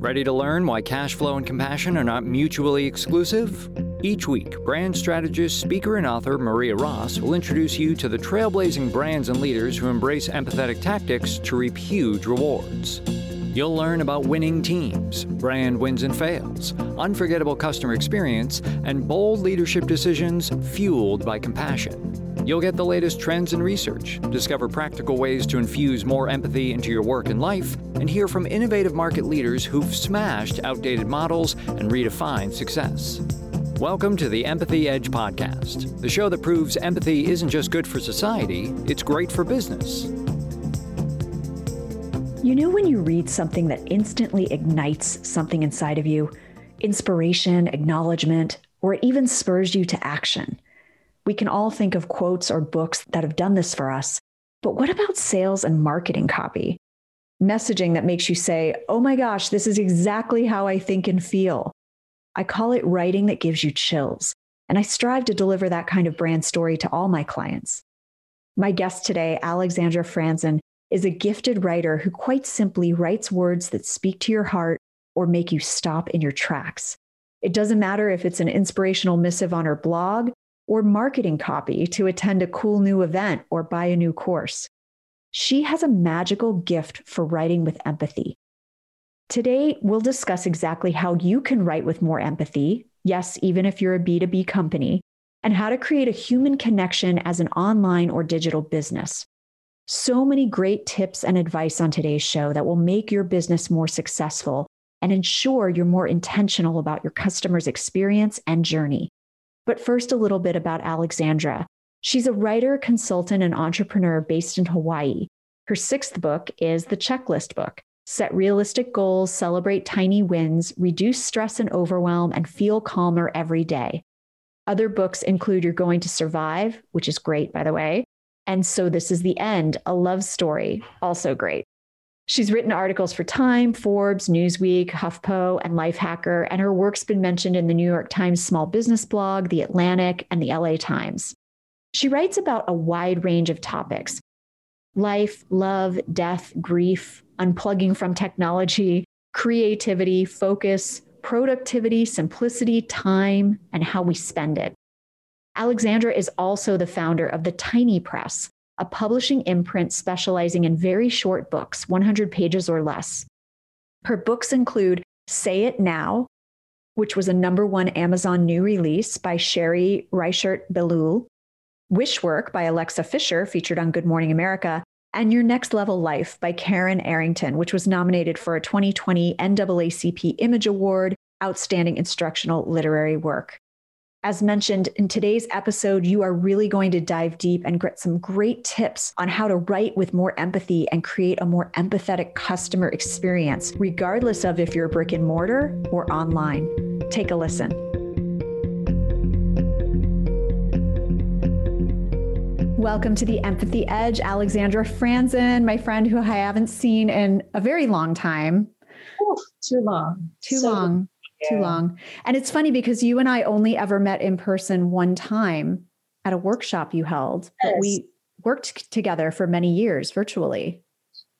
Ready to learn why cash flow and compassion are not mutually exclusive? Each week, brand strategist, speaker, and author Maria Ross will introduce you to the trailblazing brands and leaders who embrace empathetic tactics to reap huge rewards. You'll learn about winning teams, brand wins and fails, unforgettable customer experience, and bold leadership decisions fueled by compassion. You'll get the latest trends and research, discover practical ways to infuse more empathy into your work and life, and hear from innovative market leaders who've smashed outdated models and redefined success. Welcome to the Empathy Edge podcast, the show that proves empathy isn't just good for society, it's great for business. You know, when you read something that instantly ignites something inside of you inspiration, acknowledgement, or it even spurs you to action. We can all think of quotes or books that have done this for us. But what about sales and marketing copy? Messaging that makes you say, oh my gosh, this is exactly how I think and feel. I call it writing that gives you chills. And I strive to deliver that kind of brand story to all my clients. My guest today, Alexandra Franzen, is a gifted writer who quite simply writes words that speak to your heart or make you stop in your tracks. It doesn't matter if it's an inspirational missive on her blog or marketing copy to attend a cool new event or buy a new course. She has a magical gift for writing with empathy. Today, we'll discuss exactly how you can write with more empathy. Yes, even if you're a B2B company, and how to create a human connection as an online or digital business. So many great tips and advice on today's show that will make your business more successful and ensure you're more intentional about your customer's experience and journey. But first, a little bit about Alexandra. She's a writer, consultant, and entrepreneur based in Hawaii. Her sixth book is The Checklist Book Set realistic goals, celebrate tiny wins, reduce stress and overwhelm, and feel calmer every day. Other books include You're Going to Survive, which is great, by the way. And So This Is the End, a love story, also great. She's written articles for Time, Forbes, Newsweek, HuffPo, and Lifehacker, and her work's been mentioned in the New York Times Small Business Blog, The Atlantic, and the LA Times. She writes about a wide range of topics life, love, death, grief, unplugging from technology, creativity, focus, productivity, simplicity, time, and how we spend it. Alexandra is also the founder of the Tiny Press, a publishing imprint specializing in very short books, 100 pages or less. Her books include Say It Now, which was a number one Amazon new release by Sherry Richert Belul, Wishwork by Alexa Fisher, featured on Good Morning America, and Your Next Level Life by Karen Arrington, which was nominated for a 2020 NAACP Image Award Outstanding Instructional Literary Work. As mentioned in today's episode, you are really going to dive deep and get some great tips on how to write with more empathy and create a more empathetic customer experience, regardless of if you're brick and mortar or online. Take a listen. Welcome to the Empathy Edge, Alexandra Franzen, my friend who I haven't seen in a very long time. Oh, too long. Too so long too long. And it's funny because you and I only ever met in person one time at a workshop you held, yes. but we worked together for many years virtually.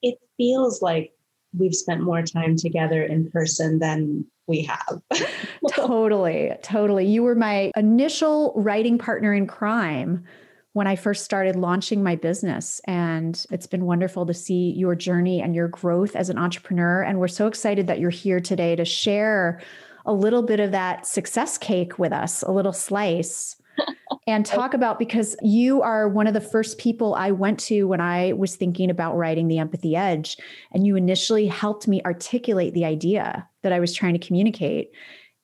It feels like we've spent more time together in person than we have. totally, totally. You were my initial writing partner in crime when I first started launching my business. And it's been wonderful to see your journey and your growth as an entrepreneur. And we're so excited that you're here today to share a little bit of that success cake with us, a little slice. and talk about because you are one of the first people I went to when I was thinking about writing The Empathy Edge. And you initially helped me articulate the idea that I was trying to communicate.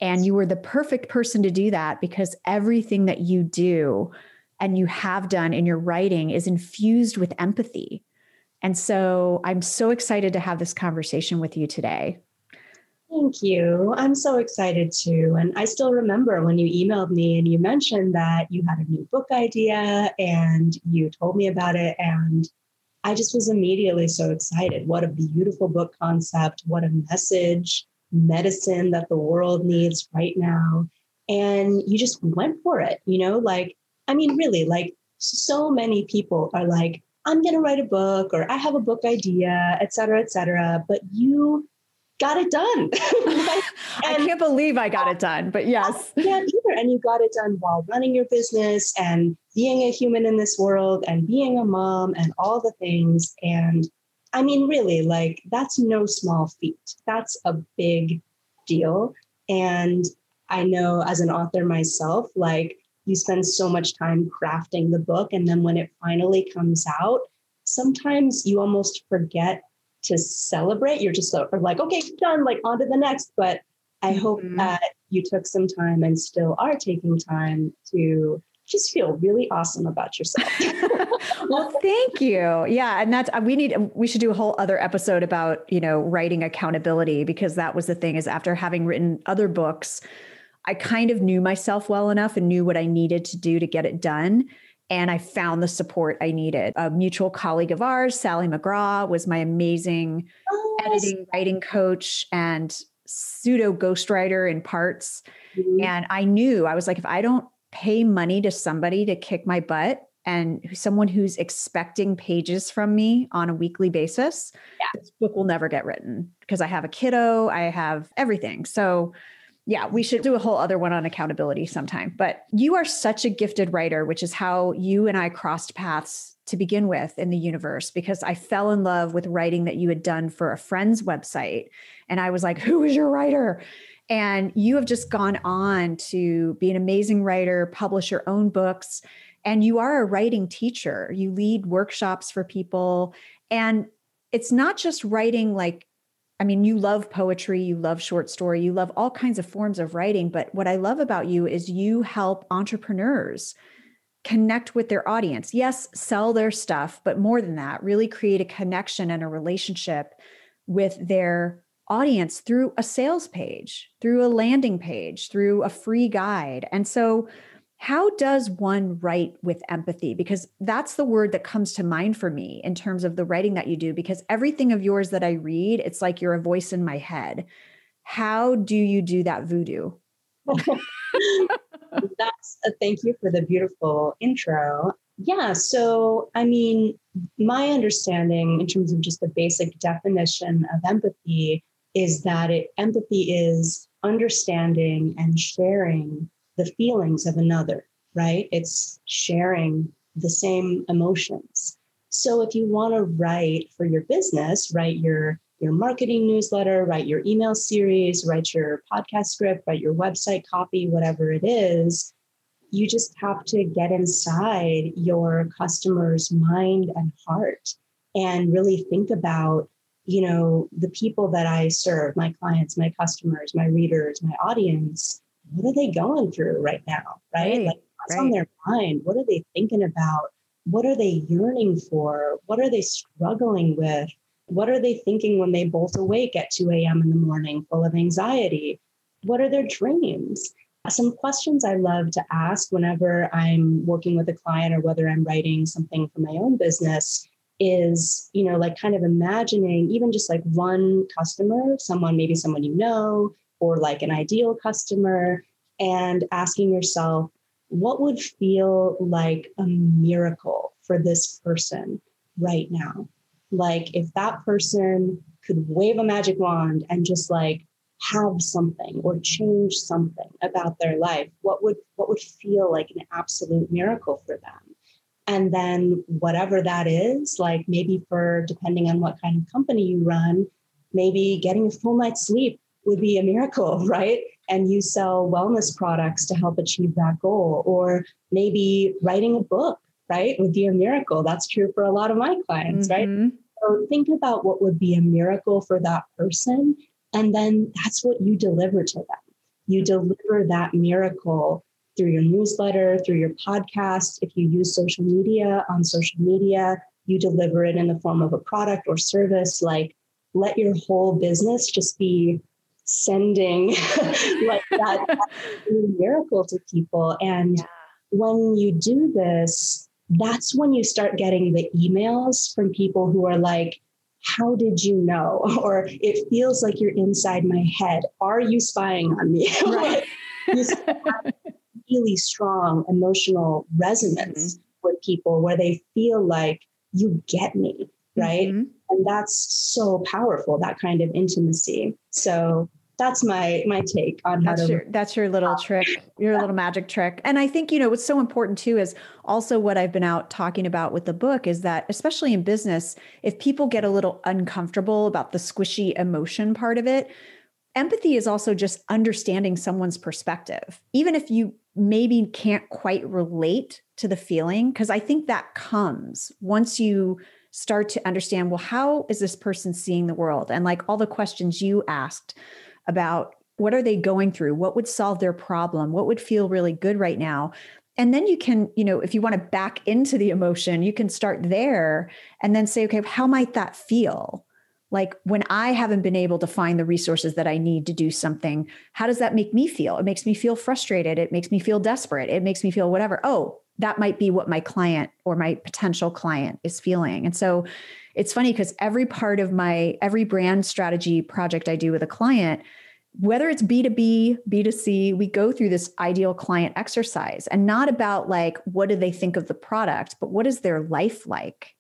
And you were the perfect person to do that because everything that you do and you have done in your writing is infused with empathy. And so I'm so excited to have this conversation with you today. Thank you. I'm so excited too. And I still remember when you emailed me and you mentioned that you had a new book idea and you told me about it. And I just was immediately so excited. What a beautiful book concept. What a message, medicine that the world needs right now. And you just went for it, you know, like, I mean, really, like so many people are like, I'm going to write a book or I have a book idea, et cetera, et cetera. But you got it done. I can't believe I got it done, but yes. Can't either. And you got it done while running your business and being a human in this world and being a mom and all the things. And I mean, really, like that's no small feat. That's a big deal. And I know as an author myself, like you spend so much time crafting the book. And then when it finally comes out, sometimes you almost forget to celebrate. You're just sort of like, okay, done, like on to the next. But I hope mm-hmm. that you took some time and still are taking time to just feel really awesome about yourself. well, thank you. Yeah, and that's we need we should do a whole other episode about, you know, writing accountability because that was the thing is after having written other books, I kind of knew myself well enough and knew what I needed to do to get it done. And I found the support I needed. A mutual colleague of ours, Sally McGraw, was my amazing oh, editing, writing coach and pseudo ghostwriter in parts. Mm-hmm. And I knew I was like, if I don't pay money to somebody to kick my butt and someone who's expecting pages from me on a weekly basis, yeah. this book will never get written because I have a kiddo, I have everything. So yeah, we should do a whole other one on accountability sometime. But you are such a gifted writer, which is how you and I crossed paths to begin with in the universe because I fell in love with writing that you had done for a friend's website. And I was like, who is your writer? And you have just gone on to be an amazing writer, publish your own books, and you are a writing teacher. You lead workshops for people. And it's not just writing like I mean, you love poetry, you love short story, you love all kinds of forms of writing. But what I love about you is you help entrepreneurs connect with their audience. Yes, sell their stuff, but more than that, really create a connection and a relationship with their audience through a sales page, through a landing page, through a free guide. And so, how does one write with empathy? Because that's the word that comes to mind for me in terms of the writing that you do, because everything of yours that I read, it's like you're a voice in my head. How do you do that voodoo? that's a thank you for the beautiful intro. Yeah. So, I mean, my understanding in terms of just the basic definition of empathy is that it, empathy is understanding and sharing the feelings of another, right? It's sharing the same emotions. So if you want to write for your business, write your your marketing newsletter, write your email series, write your podcast script, write your website copy, whatever it is, you just have to get inside your customer's mind and heart and really think about you know, the people that I serve, my clients, my customers, my readers, my audience, what are they going through right now? Right? right like what's right. on their mind? What are they thinking about? What are they yearning for? What are they struggling with? What are they thinking when they bolt awake at 2 a.m. in the morning full of anxiety? What are their dreams? Some questions I love to ask whenever I'm working with a client or whether I'm writing something for my own business is you know like kind of imagining even just like one customer someone maybe someone you know or like an ideal customer and asking yourself what would feel like a miracle for this person right now? Like if that person could wave a magic wand and just like have something or change something about their life what would what would feel like an absolute miracle for them? And then whatever that is, like maybe for depending on what kind of company you run, maybe getting a full night's sleep would be a miracle, right? And you sell wellness products to help achieve that goal. Or maybe writing a book, right, would be a miracle. That's true for a lot of my clients, mm-hmm. right? So think about what would be a miracle for that person. And then that's what you deliver to them. You deliver that miracle through your newsletter, through your podcast. If you use social media on social media, you deliver it in the form of a product or service. Like, let your whole business just be sending like that, that miracle to people. And yeah. when you do this, that's when you start getting the emails from people who are like, how did you know? Or it feels like you're inside my head. Are you spying on me? Right really strong emotional resonance mm-hmm. with people where they feel like you get me right mm-hmm. And that's so powerful, that kind of intimacy. So that's my my take on that's how to your, that's your little uh, trick your little magic trick. And i think you know what's so important too is also what i've been out talking about with the book is that especially in business if people get a little uncomfortable about the squishy emotion part of it empathy is also just understanding someone's perspective. Even if you maybe can't quite relate to the feeling because i think that comes once you start to understand well how is this person seeing the world? And like all the questions you asked about what are they going through? What would solve their problem? What would feel really good right now? And then you can you know if you want to back into the emotion you can start there and then say okay how might that feel? Like when i haven't been able to find the resources that i need to do something how does that make me feel? It makes me feel frustrated. It makes me feel desperate. It makes me feel whatever. Oh that might be what my client or my potential client is feeling. And so it's funny because every part of my every brand strategy project I do with a client, whether it's B2B, B2C, we go through this ideal client exercise and not about like, what do they think of the product, but what is their life like?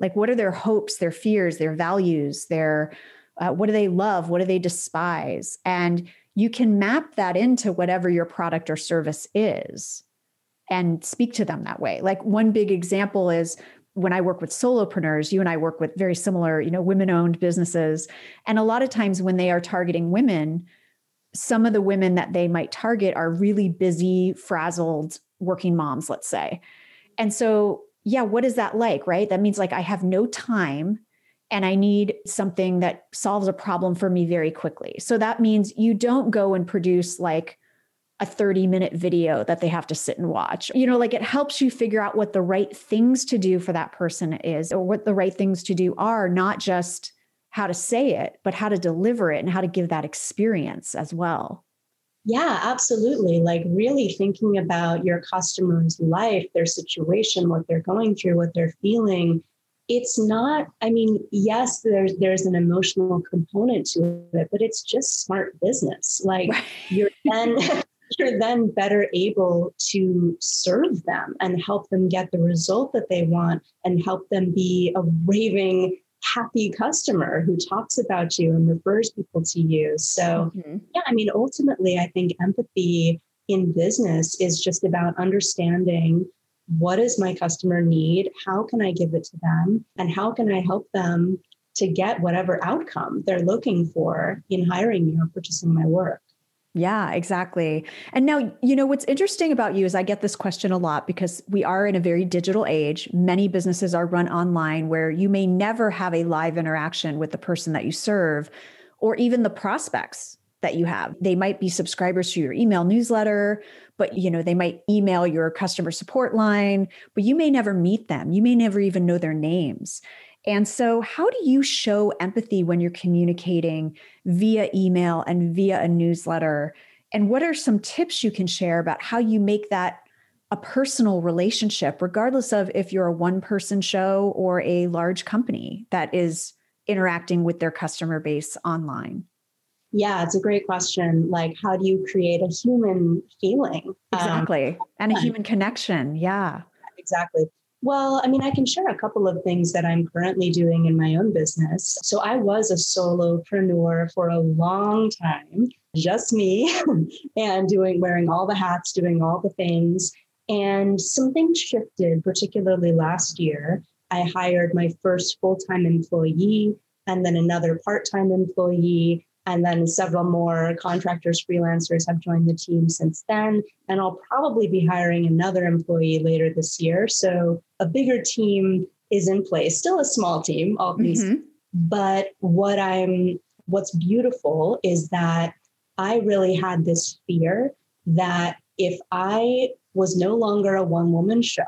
Like, what are their hopes, their fears, their values, their, uh, what do they love? What do they despise? And you can map that into whatever your product or service is and speak to them that way. Like, one big example is when I work with solopreneurs, you and I work with very similar, you know, women-owned businesses. And a lot of times when they are targeting women, some of the women that they might target are really busy, frazzled working moms, let's say. And so, yeah, what is that like, right? That means like I have no time and I need something that solves a problem for me very quickly. So that means you don't go and produce like a 30 minute video that they have to sit and watch. You know, like it helps you figure out what the right things to do for that person is or what the right things to do are, not just how to say it, but how to deliver it and how to give that experience as well. Yeah, absolutely. Like really thinking about your customer's life, their situation, what they're going through, what they're feeling. It's not, I mean, yes, there's there's an emotional component to it, but it's just smart business. Like right. you're then you're then better able to serve them and help them get the result that they want and help them be a raving happy customer who talks about you and refers people to you. So, mm-hmm. yeah, I mean, ultimately, I think empathy in business is just about understanding what does my customer need? How can I give it to them? And how can I help them to get whatever outcome they're looking for in hiring me or purchasing my work? Yeah, exactly. And now, you know, what's interesting about you is I get this question a lot because we are in a very digital age. Many businesses are run online where you may never have a live interaction with the person that you serve or even the prospects that you have. They might be subscribers to your email newsletter, but you know, they might email your customer support line, but you may never meet them. You may never even know their names. And so, how do you show empathy when you're communicating via email and via a newsletter? And what are some tips you can share about how you make that a personal relationship, regardless of if you're a one person show or a large company that is interacting with their customer base online? Yeah, it's a great question. Like, how do you create a human feeling? Exactly. Um, and a human connection. Yeah. Exactly. Well, I mean, I can share a couple of things that I'm currently doing in my own business. So I was a solopreneur for a long time, just me, and doing wearing all the hats, doing all the things. And something shifted, particularly last year. I hired my first full time employee and then another part time employee. And then several more contractors, freelancers have joined the team since then. And I'll probably be hiring another employee later this year. So a bigger team is in place, still a small team, all these. Mm-hmm. But what I'm, what's beautiful is that I really had this fear that if I was no longer a one woman show,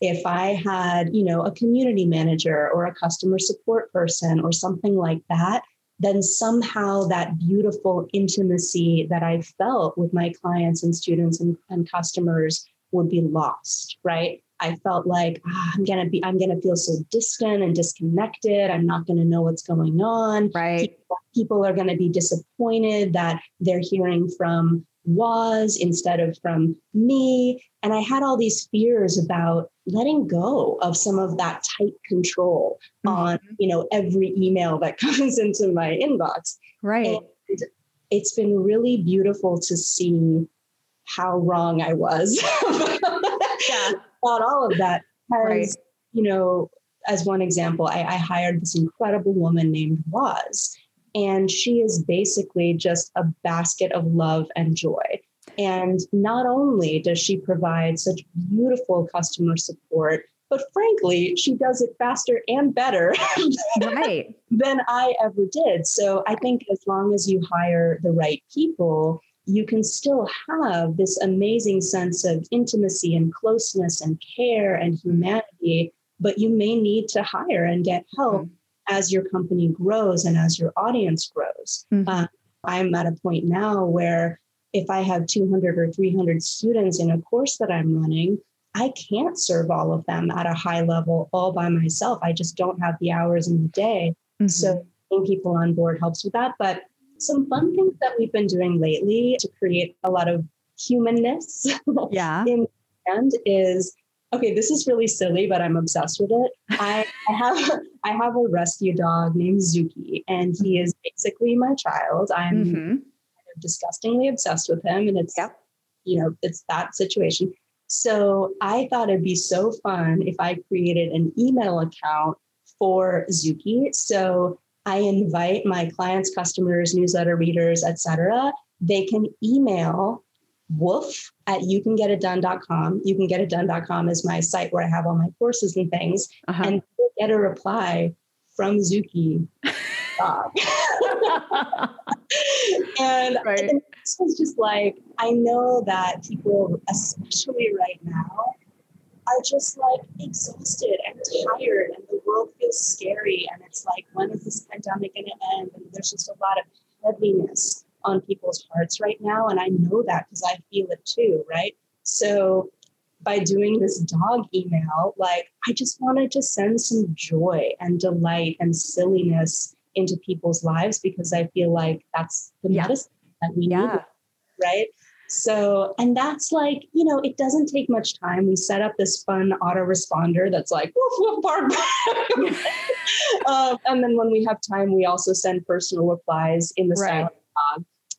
if I had, you know, a community manager or a customer support person or something like that, then somehow that beautiful intimacy that I felt with my clients and students and, and customers would be lost, right? I felt like ah, I'm gonna be, I'm gonna feel so distant and disconnected. I'm not gonna know what's going on. Right. People, people are gonna be disappointed that they're hearing from was instead of from me. And I had all these fears about letting go of some of that tight control mm-hmm. on, you know, every email that comes into my inbox. Right. And it's been really beautiful to see how wrong I was yeah. about all of that. Because, right. you know, as one example, I, I hired this incredible woman named Waz and she is basically just a basket of love and joy. And not only does she provide such beautiful customer support, but frankly, she does it faster and better right. than I ever did. So I think as long as you hire the right people, you can still have this amazing sense of intimacy and closeness and care and humanity, but you may need to hire and get help mm-hmm as your company grows and as your audience grows. Mm-hmm. Uh, I'm at a point now where if I have 200 or 300 students in a course that I'm running, I can't serve all of them at a high level all by myself. I just don't have the hours in the day. Mm-hmm. So getting people on board helps with that. But some fun things that we've been doing lately to create a lot of humanness yeah. in and is okay, this is really silly, but I'm obsessed with it. I, I have I have a rescue dog named Zuki, and he is basically my child. I'm mm-hmm. kind of disgustingly obsessed with him, and it's yep. you know it's that situation. So I thought it'd be so fun if I created an email account for Zuki. So I invite my clients, customers, newsletter readers, etc. They can email woof at youcangetitdone.com. Youcangetitdone.com is my site where I have all my courses and things. Uh-huh. And get a reply from Zuki. and, right. and this was just like, I know that people, especially right now, are just like exhausted and tired, and the world feels scary. And it's like, when is this pandemic going to end? And there's just a lot of heaviness on people's hearts right now. And I know that because I feel it too, right? So by doing this dog email, like I just wanted to send some joy and delight and silliness into people's lives because I feel like that's the yeah. medicine that we yeah. need, right? So, and that's like, you know, it doesn't take much time. We set up this fun autoresponder that's like, woof, woof, bark. um, and then when we have time, we also send personal replies in the right. silent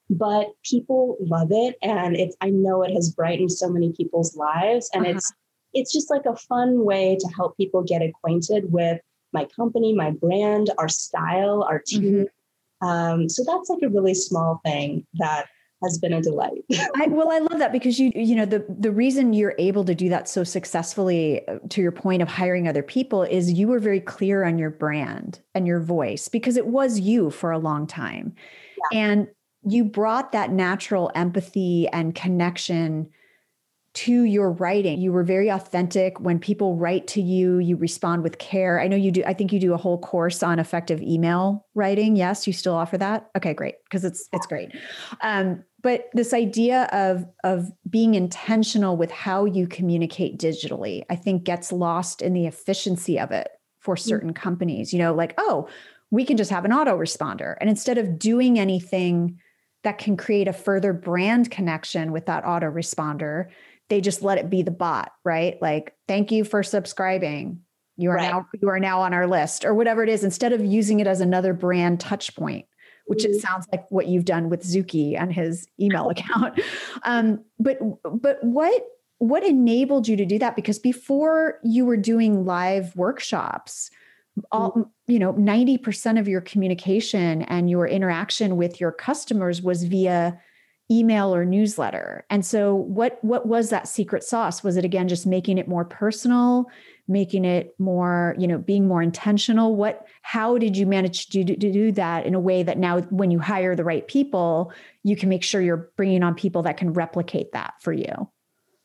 but people love it and it's i know it has brightened so many people's lives and uh-huh. it's it's just like a fun way to help people get acquainted with my company my brand our style our team mm-hmm. um, so that's like a really small thing that has been a delight. I, well, I love that because you you know the the reason you're able to do that so successfully uh, to your point of hiring other people is you were very clear on your brand and your voice because it was you for a long time. Yeah. And you brought that natural empathy and connection to your writing. You were very authentic. When people write to you, you respond with care. I know you do. I think you do a whole course on effective email writing. Yes, you still offer that. Okay, great, because it's it's great. Um, but this idea of of being intentional with how you communicate digitally, I think gets lost in the efficiency of it for mm. certain mm-hmm. companies. You know, like oh, we can just have an autoresponder, and instead of doing anything that can create a further brand connection with that autoresponder. They just let it be the bot, right? Like, thank you for subscribing. You are right. now you are now on our list, or whatever it is, instead of using it as another brand touch point, which mm-hmm. it sounds like what you've done with Zuki and his email account. Um, but but what what enabled you to do that? Because before you were doing live workshops, all mm. you know 90% of your communication and your interaction with your customers was via email or newsletter. And so what what was that secret sauce? Was it again just making it more personal making it more you know being more intentional? What how did you manage to do, to do that in a way that now when you hire the right people you can make sure you're bringing on people that can replicate that for you?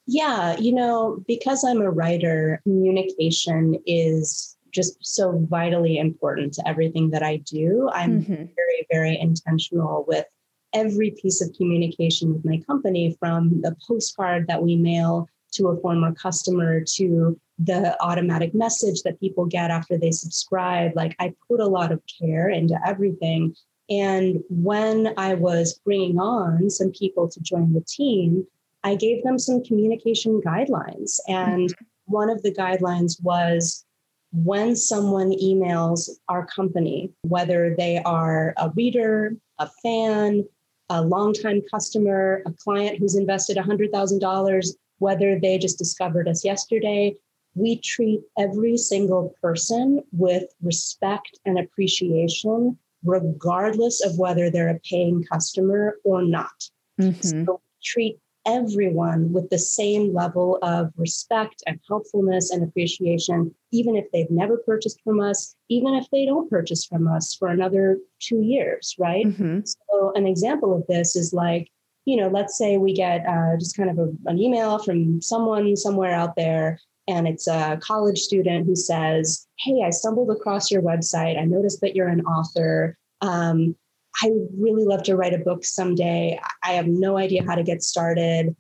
Yeah you know because i'm a writer communication is just so vitally important to everything that I do. I'm mm-hmm. very, very intentional with every piece of communication with my company from the postcard that we mail to a former customer to the automatic message that people get after they subscribe. Like I put a lot of care into everything And when I was bringing on some people to join the team, I gave them some communication guidelines. And mm-hmm. one of the guidelines was when someone emails our company, whether they are a reader, a fan, a longtime customer, a client who's invested $100,000, whether they just discovered us yesterday, we treat every single person with respect and appreciation, regardless of whether they're a paying customer or not. Mm-hmm. So treat everyone with the same level of respect and helpfulness and appreciation, even if they've never purchased from us, even if they don't purchase from us for another two years, right? Mm-hmm. So, an example of this is like, you know, let's say we get uh, just kind of a, an email from someone somewhere out there, and it's a college student who says, Hey, I stumbled across your website. I noticed that you're an author. Um, I would really love to write a book someday. I have no idea how to get started.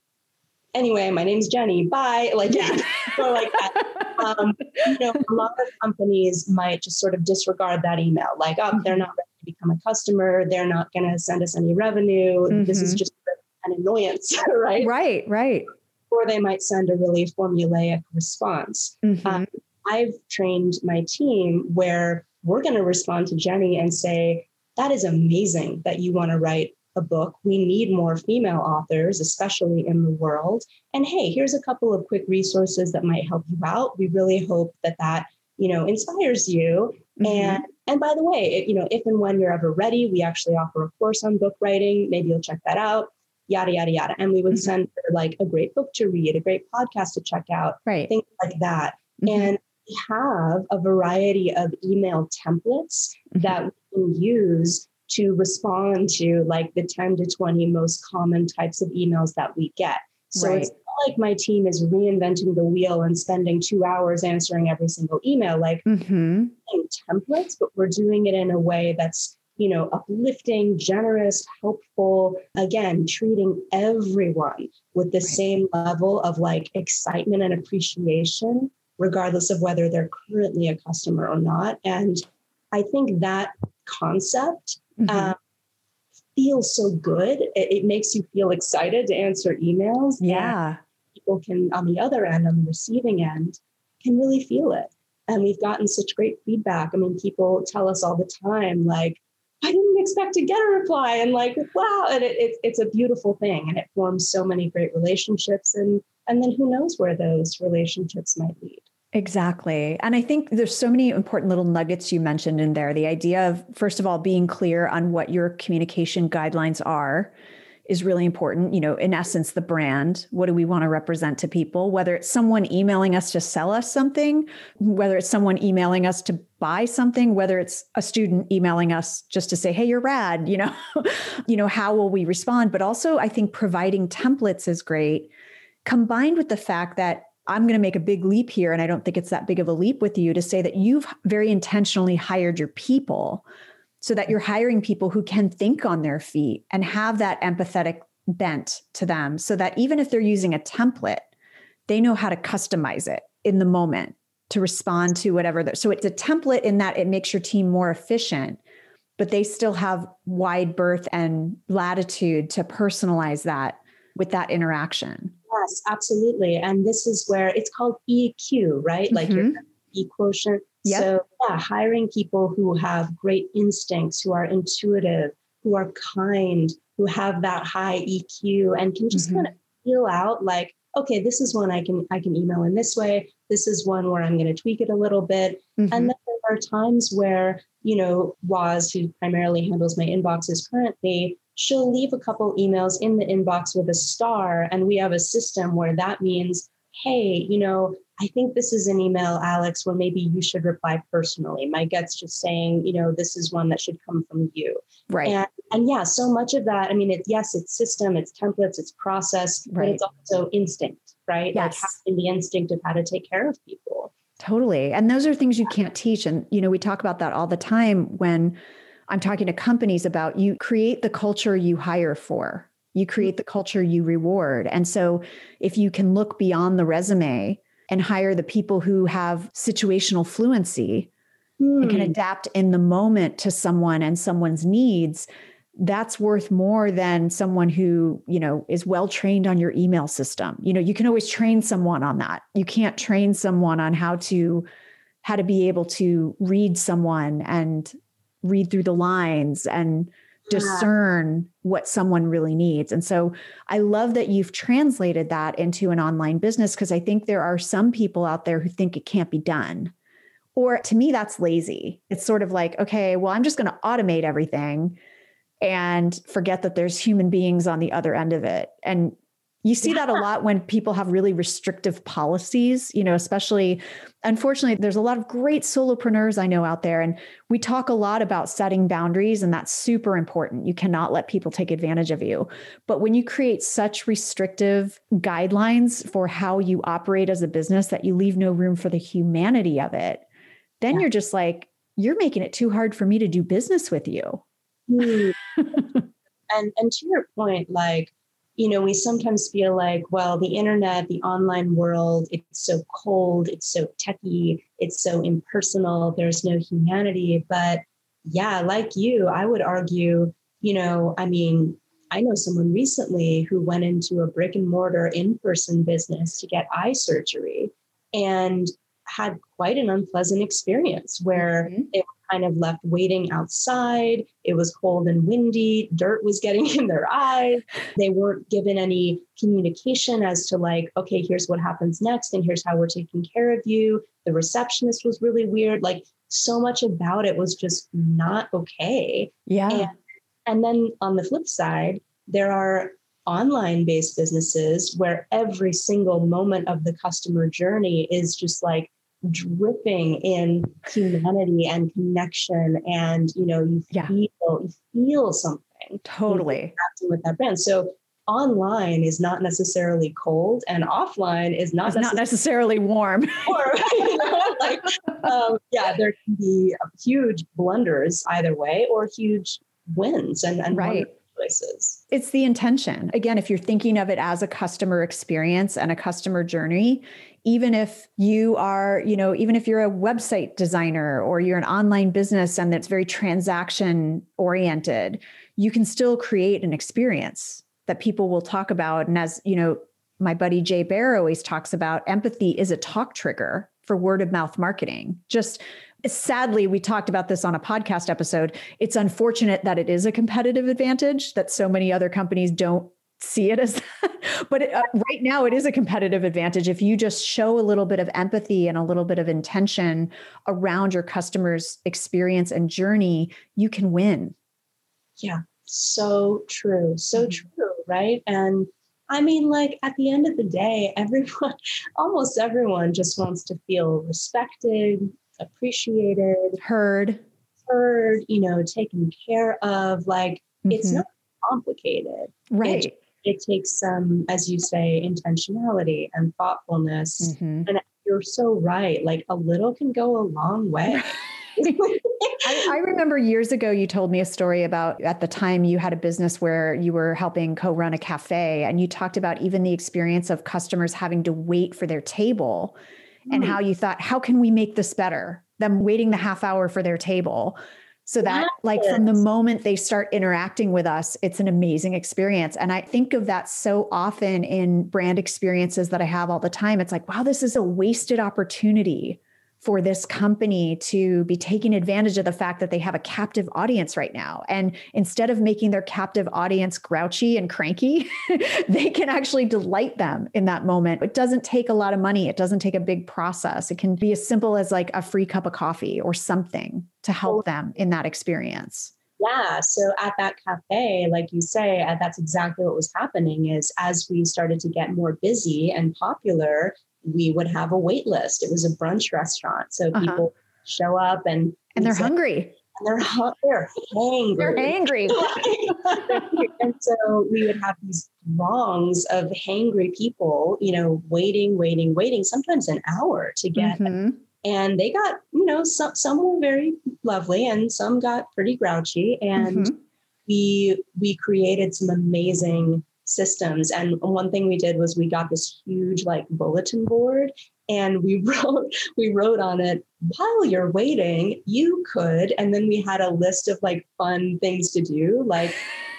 Anyway, my name's Jenny. Bye. Like, yeah, so like that. Um, you know, a lot of companies might just sort of disregard that email, like, oh, they're not ready to become a customer. They're not going to send us any revenue. Mm-hmm. This is mm-hmm. just an annoyance, right? Right, right. Or they might send a really formulaic response. Mm-hmm. Um, I've trained my team where we're going to respond to Jenny and say, that is amazing that you want to write a book. We need more female authors, especially in the world. And hey, here's a couple of quick resources that might help you out. We really hope that that you know inspires you. Mm-hmm. And and by the way, you know, if and when you're ever ready, we actually offer a course on book writing. Maybe you'll check that out. Yada yada yada. And we would mm-hmm. send her like a great book to read, a great podcast to check out, right? Things like that. Mm-hmm. And have a variety of email templates mm-hmm. that we can use to respond to like the 10 to 20 most common types of emails that we get. So right. it's not like my team is reinventing the wheel and spending two hours answering every single email, like mm-hmm. templates, but we're doing it in a way that's you know, uplifting, generous, helpful, again, treating everyone with the right. same level of like excitement and appreciation regardless of whether they're currently a customer or not. And I think that concept mm-hmm. um, feels so good. It, it, makes you feel excited to answer emails. Yeah. People can, on the other end, on the receiving end, can really feel it. And we've gotten such great feedback. I mean, people tell us all the time, like, I didn't expect to get a reply. And like, wow. And it, it, it's a beautiful thing. And it forms so many great relationships. And, and then who knows where those relationships might lead. Exactly. And I think there's so many important little nuggets you mentioned in there. The idea of, first of all, being clear on what your communication guidelines are is really important. You know, in essence, the brand. What do we want to represent to people? Whether it's someone emailing us to sell us something, whether it's someone emailing us to buy something, whether it's a student emailing us just to say, "Hey, you're rad," you know, you know, how will we respond? But also, I think providing templates is great, combined with the fact that I'm going to make a big leap here. And I don't think it's that big of a leap with you to say that you've very intentionally hired your people so that you're hiring people who can think on their feet and have that empathetic bent to them so that even if they're using a template, they know how to customize it in the moment to respond to whatever. So it's a template in that it makes your team more efficient, but they still have wide berth and latitude to personalize that with that interaction. Yes, absolutely. And this is where it's called EQ, right? Like mm-hmm. your E quotient. Yep. So, yeah, hiring people who have great instincts, who are intuitive, who are kind, who have that high EQ and can just mm-hmm. kind of feel out like, okay, this is one I can I can email in this way. This is one where I'm going to tweak it a little bit. Mm-hmm. And then there are times where, you know, Waz, who primarily handles my inboxes currently, she'll leave a couple emails in the inbox with a star. And we have a system where that means, hey, you know, I think this is an email, Alex, where maybe you should reply personally. My gut's just saying, you know, this is one that should come from you. Right. And, and yeah, so much of that, I mean, it, yes, it's system, it's templates, it's process, right. but it's also instinct, right? Yes. Like having the instinct of how to take care of people. Totally. And those are things you can't teach. And, you know, we talk about that all the time when I'm talking to companies about you create the culture you hire for. You mm-hmm. create the culture you reward. And so if you can look beyond the resume and hire the people who have situational fluency, mm. and can hmm. adapt in the moment to someone and someone's needs that's worth more than someone who you know is well trained on your email system you know you can always train someone on that you can't train someone on how to how to be able to read someone and read through the lines and discern what someone really needs. And so I love that you've translated that into an online business because I think there are some people out there who think it can't be done. Or to me, that's lazy. It's sort of like, okay, well, I'm just going to automate everything and forget that there's human beings on the other end of it. And you see yeah. that a lot when people have really restrictive policies, you know, especially unfortunately, there's a lot of great solopreneurs I know out there. And we talk a lot about setting boundaries, and that's super important. You cannot let people take advantage of you. But when you create such restrictive guidelines for how you operate as a business that you leave no room for the humanity of it, then yeah. you're just like, you're making it too hard for me to do business with you. Mm. and and to your point, like you know, we sometimes feel like, well, the internet, the online world, it's so cold, it's so techy, it's so impersonal, there's no humanity. But yeah, like you, I would argue, you know, I mean, I know someone recently who went into a brick and mortar in person business to get eye surgery and had quite an unpleasant experience where mm-hmm. they were kind of left waiting outside. It was cold and windy, dirt was getting in their eyes. They weren't given any communication as to, like, okay, here's what happens next, and here's how we're taking care of you. The receptionist was really weird. Like, so much about it was just not okay. Yeah. And, and then on the flip side, there are online based businesses where every single moment of the customer journey is just like dripping in humanity and connection and you know you yeah. feel you feel something. Totally. with that brand. So online is not necessarily cold and offline is not, necessarily, not necessarily warm. Warm. You know? like um, yeah there can be huge blunders either way or huge wins and, and right places it's the intention again if you're thinking of it as a customer experience and a customer journey even if you are, you know, even if you're a website designer or you're an online business and that's very transaction oriented, you can still create an experience that people will talk about. And as, you know, my buddy Jay Baer always talks about, empathy is a talk trigger for word of mouth marketing. Just sadly, we talked about this on a podcast episode. It's unfortunate that it is a competitive advantage that so many other companies don't see it as that. but it, uh, right now it is a competitive advantage if you just show a little bit of empathy and a little bit of intention around your customers experience and journey you can win yeah so true so mm-hmm. true right and i mean like at the end of the day everyone almost everyone just wants to feel respected appreciated heard heard you know taken care of like mm-hmm. it's not complicated right it, it takes some, as you say, intentionality and thoughtfulness. Mm-hmm. And you're so right. Like a little can go a long way. I, I, remember years ago you told me a story about at the time you had a business where you were helping co-run a cafe and you talked about even the experience of customers having to wait for their table and how hmm. you thought how can we make this better them waiting the half hour for their table? So that like from the moment they start interacting with us it's an amazing experience. And i think of that so often in brand experiences that i have all the time. It's like wow this is a wasted opportunity for this company to be taking advantage of the fact that they have a captive audience right now. And instead of making their captive audience grouchy and cranky, they can actually delight them in that moment. It doesn't take a lot of money, it doesn't take a big process. It can be as simple as like a free cup of coffee or something to help them in that experience. Yeah. So at that cafe, like you say, uh, that's exactly what was happening is as we started to get more busy and popular, we would have a wait list. It was a brunch restaurant. So uh-huh. people show up and and they're hungry. And they're they're hangry. They're hangry. and so we would have these throngs of hangry people, you know, waiting, waiting, waiting, sometimes an hour to get. Mm-hmm. And they got, you know, some some were very lovely and some got pretty grouchy. And mm-hmm. we we created some amazing systems. And one thing we did was we got this huge like bulletin board and we wrote we wrote on it while you're waiting you could and then we had a list of like fun things to do like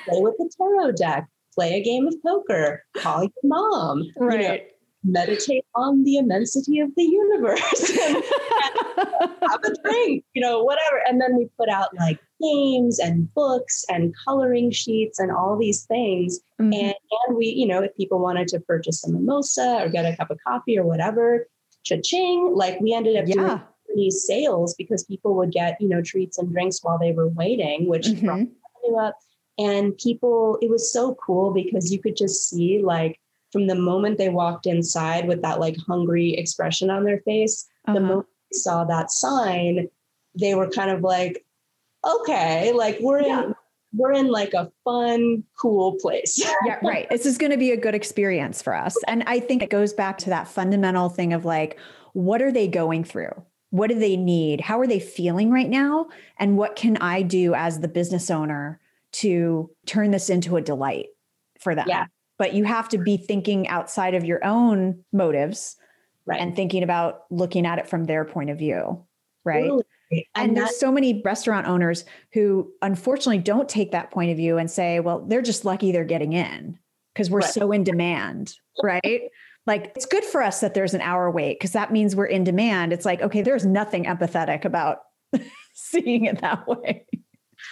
play with the tarot deck play a game of poker call your mom right you know, meditate on the immensity of the universe have a drink you know whatever and then we put out like games and books and coloring sheets and all these things mm-hmm. and, and we you know if people wanted to purchase a mimosa or get a cup of coffee or whatever cha-ching like we ended up yeah. doing these sales because people would get you know treats and drinks while they were waiting which mm-hmm. brought revenue up and people it was so cool because you could just see like from the moment they walked inside with that like hungry expression on their face, uh-huh. the moment they saw that sign, they were kind of like, okay, like we're yeah. in we're in like a fun, cool place. yeah, right. This is going to be a good experience for us. And I think it goes back to that fundamental thing of like, what are they going through? What do they need? How are they feeling right now? And what can I do as the business owner to turn this into a delight for them? Yeah but you have to be thinking outside of your own motives right. and thinking about looking at it from their point of view right totally. And, and there's so many restaurant owners who unfortunately don't take that point of view and say well they're just lucky they're getting in because we're right. so in demand right? Like it's good for us that there's an hour wait because that means we're in demand. It's like okay there's nothing empathetic about seeing it that way.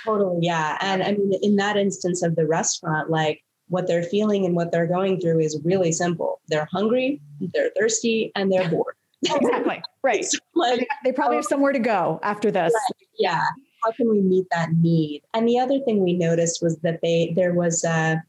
Totally yeah. And i mean in that instance of the restaurant like what they're feeling and what they're going through is really simple. They're hungry, they're thirsty, and they're bored. Exactly. Right. like, they probably have oh. somewhere to go after this. Yeah. How can we meet that need? And the other thing we noticed was that they there was a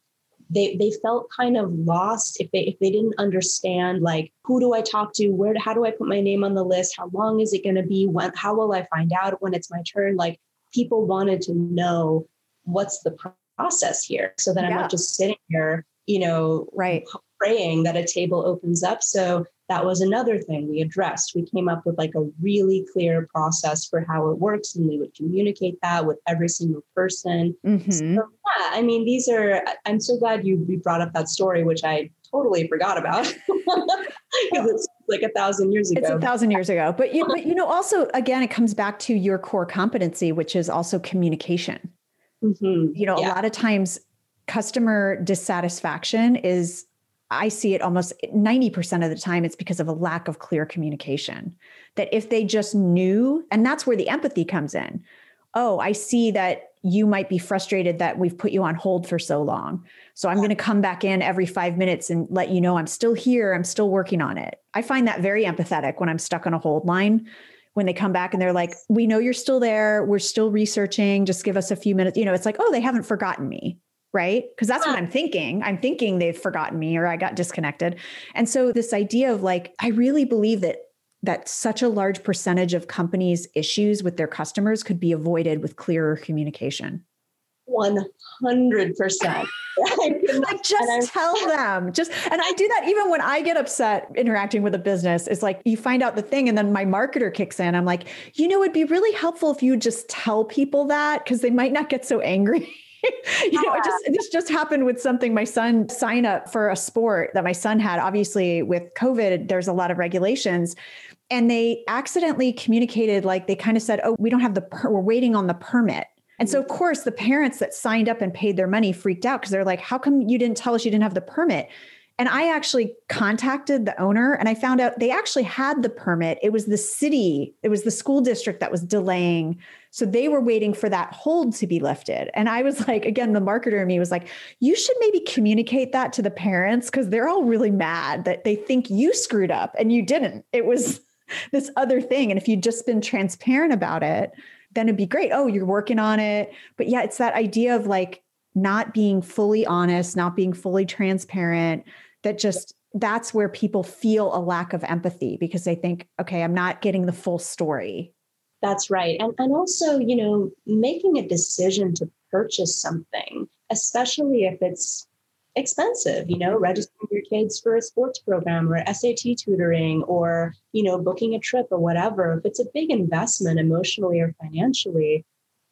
they they felt kind of lost if they if they didn't understand like who do I talk to where how do I put my name on the list how long is it going to be when how will I find out when it's my turn like people wanted to know what's the process here so that yeah. I'm not just sitting here, you know, right. Praying that a table opens up. So that was another thing we addressed. We came up with like a really clear process for how it works, and we would communicate that with every single person. Mm-hmm. So, yeah, I mean, these are, I'm so glad you brought up that story, which I totally forgot about because it's like a thousand years ago. It's a thousand years ago. But you, but you know, also, again, it comes back to your core competency, which is also communication. Mm-hmm. You know, yeah. a lot of times customer dissatisfaction is I see it almost 90% of the time, it's because of a lack of clear communication. That if they just knew, and that's where the empathy comes in. Oh, I see that you might be frustrated that we've put you on hold for so long. So I'm going to come back in every five minutes and let you know I'm still here. I'm still working on it. I find that very empathetic when I'm stuck on a hold line when they come back and they're like, we know you're still there. We're still researching. Just give us a few minutes. You know, it's like, oh, they haven't forgotten me. Right. Because that's what I'm thinking. I'm thinking they've forgotten me or I got disconnected. And so this idea of like, I really believe that that such a large percentage of companies' issues with their customers could be avoided with clearer communication. 100%. like just tell them just and i do that even when i get upset interacting with a business it's like you find out the thing and then my marketer kicks in i'm like you know it'd be really helpful if you just tell people that because they might not get so angry you know, it just this just happened with something my son signed up for a sport that my son had. Obviously, with COVID, there's a lot of regulations. And they accidentally communicated, like they kind of said, Oh, we don't have the, per- we're waiting on the permit. And so, of mm. course, the parents that signed up and paid their money freaked out because they're like, how come you didn't tell us you didn't have the permit? And I actually contacted the owner and I found out they actually had the permit. It was the city, it was the school district that was delaying. So they were waiting for that hold to be lifted. And I was like, again, the marketer in me was like, you should maybe communicate that to the parents because they're all really mad that they think you screwed up and you didn't. It was this other thing. And if you'd just been transparent about it, then it'd be great. Oh, you're working on it. But yeah, it's that idea of like not being fully honest, not being fully transparent, that just that's where people feel a lack of empathy because they think, okay, I'm not getting the full story. That's right. And and also, you know, making a decision to purchase something, especially if it's expensive, you know, registering your kids for a sports program or SAT tutoring or, you know, booking a trip or whatever. If it's a big investment emotionally or financially,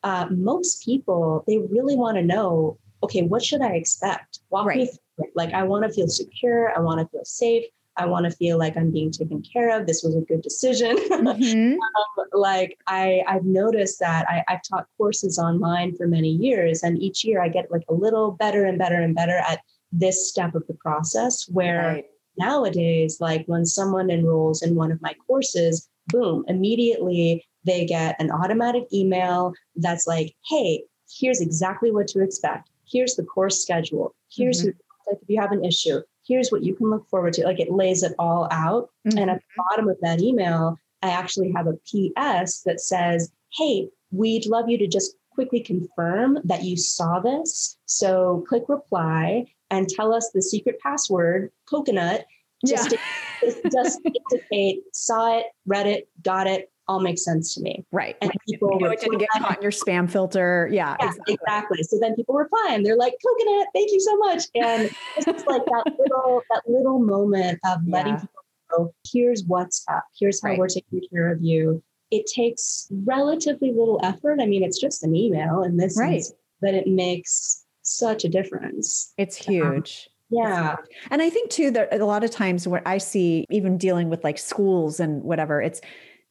uh, most people, they really want to know, okay, what should I expect? Walk right. me through it. Like, I want to feel secure. I want to feel safe. I want to feel like I'm being taken care of. This was a good decision. Mm-hmm. um, like I, I've noticed that I, I've taught courses online for many years, and each year I get like a little better and better and better at this step of the process. Where right. nowadays, like when someone enrolls in one of my courses, boom, immediately they get an automatic email that's like, hey, here's exactly what to expect. Here's the course schedule. Here's mm-hmm. who, if you have an issue. Here's what you can look forward to. Like it lays it all out. Mm-hmm. And at the bottom of that email, I actually have a PS that says, hey, we'd love you to just quickly confirm that you saw this. So click reply and tell us the secret password, coconut, just, yeah. to, just indicate saw it, read it, got it, all makes sense to me. Right. And people you know it didn't get caught in your spam filter. Yeah, yeah exactly. exactly. So then people reply and they're like, coconut, thank you so much. And it's like that little that little moment of letting yeah. people know, here's what's up, here's how right. we're taking care of you. It takes relatively little effort. I mean, it's just an email in this right. sense, but it makes such a difference. It's huge. Um, yeah. And I think too that a lot of times where I see even dealing with like schools and whatever, it's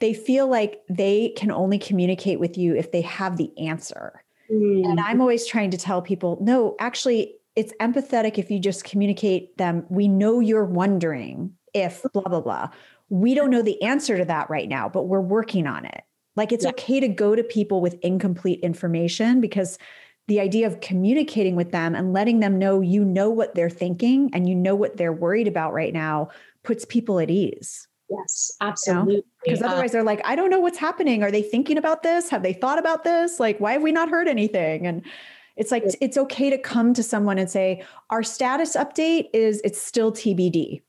they feel like they can only communicate with you if they have the answer. Mm. And I'm always trying to tell people, no, actually, it's empathetic if you just communicate them. We know you're wondering if blah, blah, blah. We don't know the answer to that right now, but we're working on it. Like it's yeah. okay to go to people with incomplete information because the idea of communicating with them and letting them know you know what they're thinking and you know what they're worried about right now puts people at ease. Yes, absolutely. Because you know? Uh otherwise, they're like, I don't know what's happening. Are they thinking about this? Have they thought about this? Like, why have we not heard anything? And it's like, it's okay to come to someone and say, our status update is it's still TBD.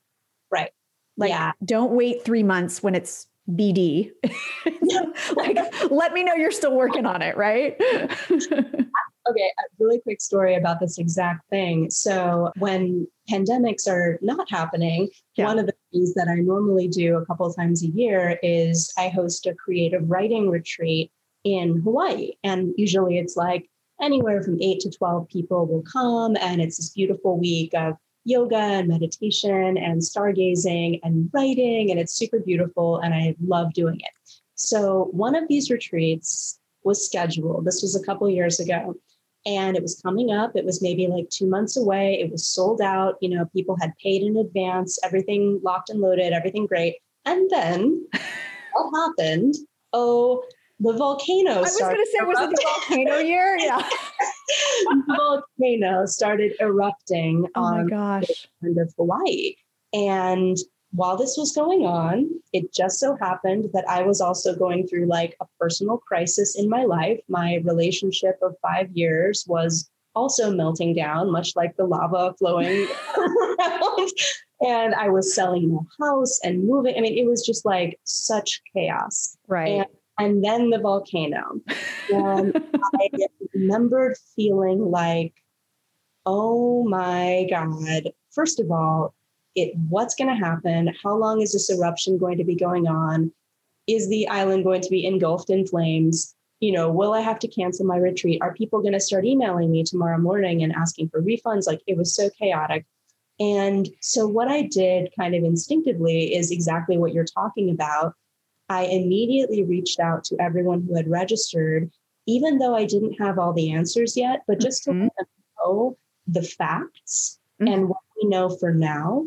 Right. Like, yeah. don't wait three months when it's BD. like, let me know you're still working on it, right? Okay, a really quick story about this exact thing. So, when pandemics are not happening, yeah. one of the things that I normally do a couple times a year is I host a creative writing retreat in Hawaii. And usually it's like anywhere from eight to 12 people will come, and it's this beautiful week of yoga and meditation and stargazing and writing, and it's super beautiful. And I love doing it. So, one of these retreats was scheduled. This was a couple years ago and it was coming up. It was maybe like two months away. It was sold out. You know, people had paid in advance, everything locked and loaded, everything great. And then what happened? Oh, the volcano. I was going to say, was it the volcano year? Yeah. the volcano started erupting oh on gosh. the end of Hawaii. And while this was going on, it just so happened that I was also going through like a personal crisis in my life. My relationship of five years was also melting down, much like the lava flowing around. And I was selling my house and moving. I mean, it was just like such chaos. Right. And, and then the volcano. And I remembered feeling like, oh my God, first of all, it what's going to happen? How long is this eruption going to be going on? Is the island going to be engulfed in flames? You know will i have to cancel my retreat? Are people going to start emailing me tomorrow morning and asking for refunds? Like it was so chaotic. And so what i did kind of instinctively is exactly what you're talking about. I immediately reached out to everyone who had registered even though i didn't have all the answers yet but just mm-hmm. to let them know the facts mm-hmm. and what we know for now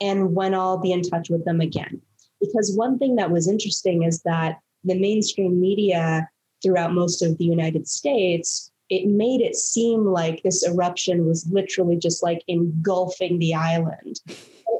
and when I'll be in touch with them again. Because one thing that was interesting is that the mainstream media throughout most of the United States, it made it seem like this eruption was literally just like engulfing the island.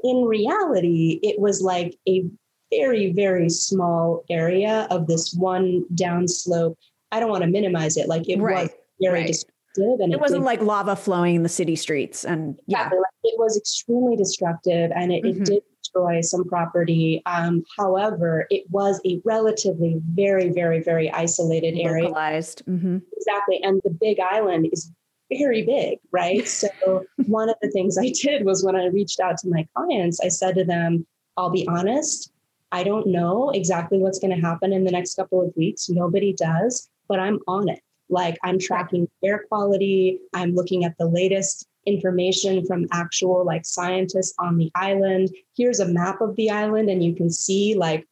In reality, it was like a very, very small area of this one downslope. I don't want to minimize it. Like it right, was very right And it, it wasn't did, like lava flowing in the city streets. And yeah, it was extremely destructive and it, mm-hmm. it did destroy some property. Um, however, it was a relatively very, very, very isolated area. Localized. Mm-hmm. Exactly. And the big island is very big, right? So one of the things I did was when I reached out to my clients, I said to them, I'll be honest, I don't know exactly what's going to happen in the next couple of weeks. Nobody does, but I'm on it. Like I'm tracking air quality, I'm looking at the latest information from actual like scientists on the island. Here's a map of the island, and you can see like